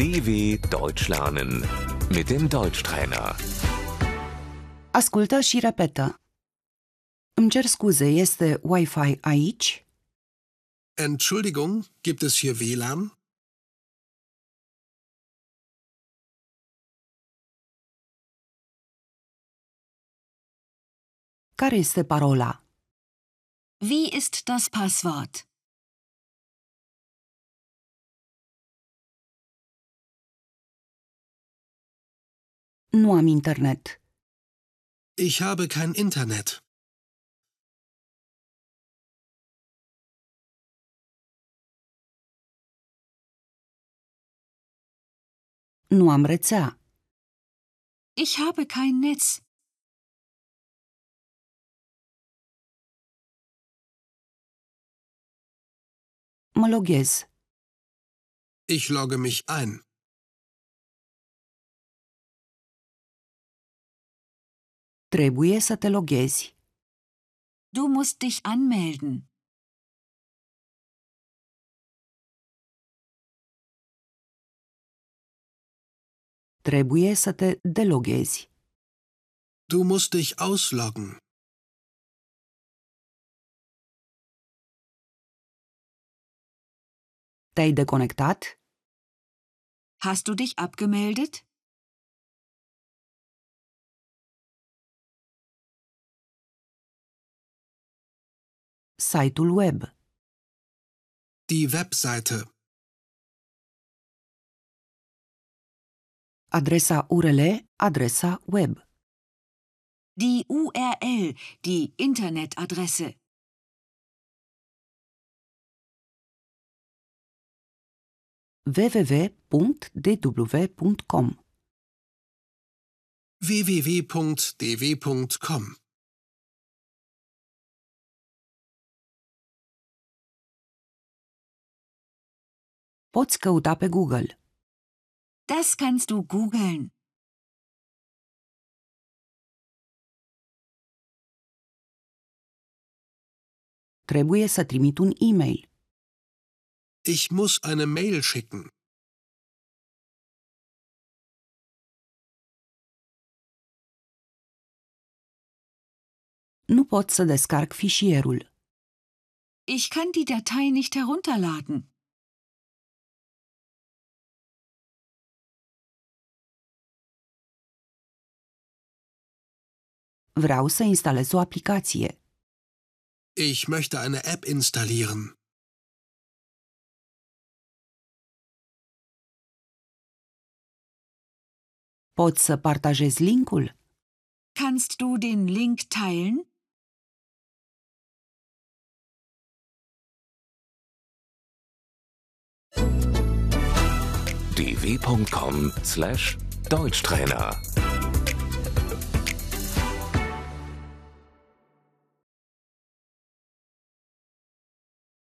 DW Deutsch lernen mit dem Deutschtrainer. Ascultă și repetă. Îmi cer scuze, este Wi-Fi aici? Entschuldigung, gibt es hier WLAN? Care este parola? Wie ist das Passwort? Nu am internet. Ich habe kein Internet. Nu am rețea. Ich habe kein Netz. Mă loghez. Ich logge mich ein. Trebuie să te loghezi. Du musst dich anmelden. Trebuie să te deloghezi. Du musst dich ausloggen. Te-ai deconectat? Hast du dich abgemeldet? Site-ul web. Die Webseite. Adresa URL, adresa web. Die URL, die Internetadresse. www.dw.com www.dw.com Poți căuta pe Google. Das kannst du googeln. Trebuie să trimit un e-mail. Ich muss eine Mail schicken. Nu pot să descarc fișierul. Ich kann die Datei nicht herunterladen. Vreau să instalez o aplicație. Ich möchte eine App installieren. Poți să partajezi linkul? Kannst du den Link teilen? dw.com/deutschtrainer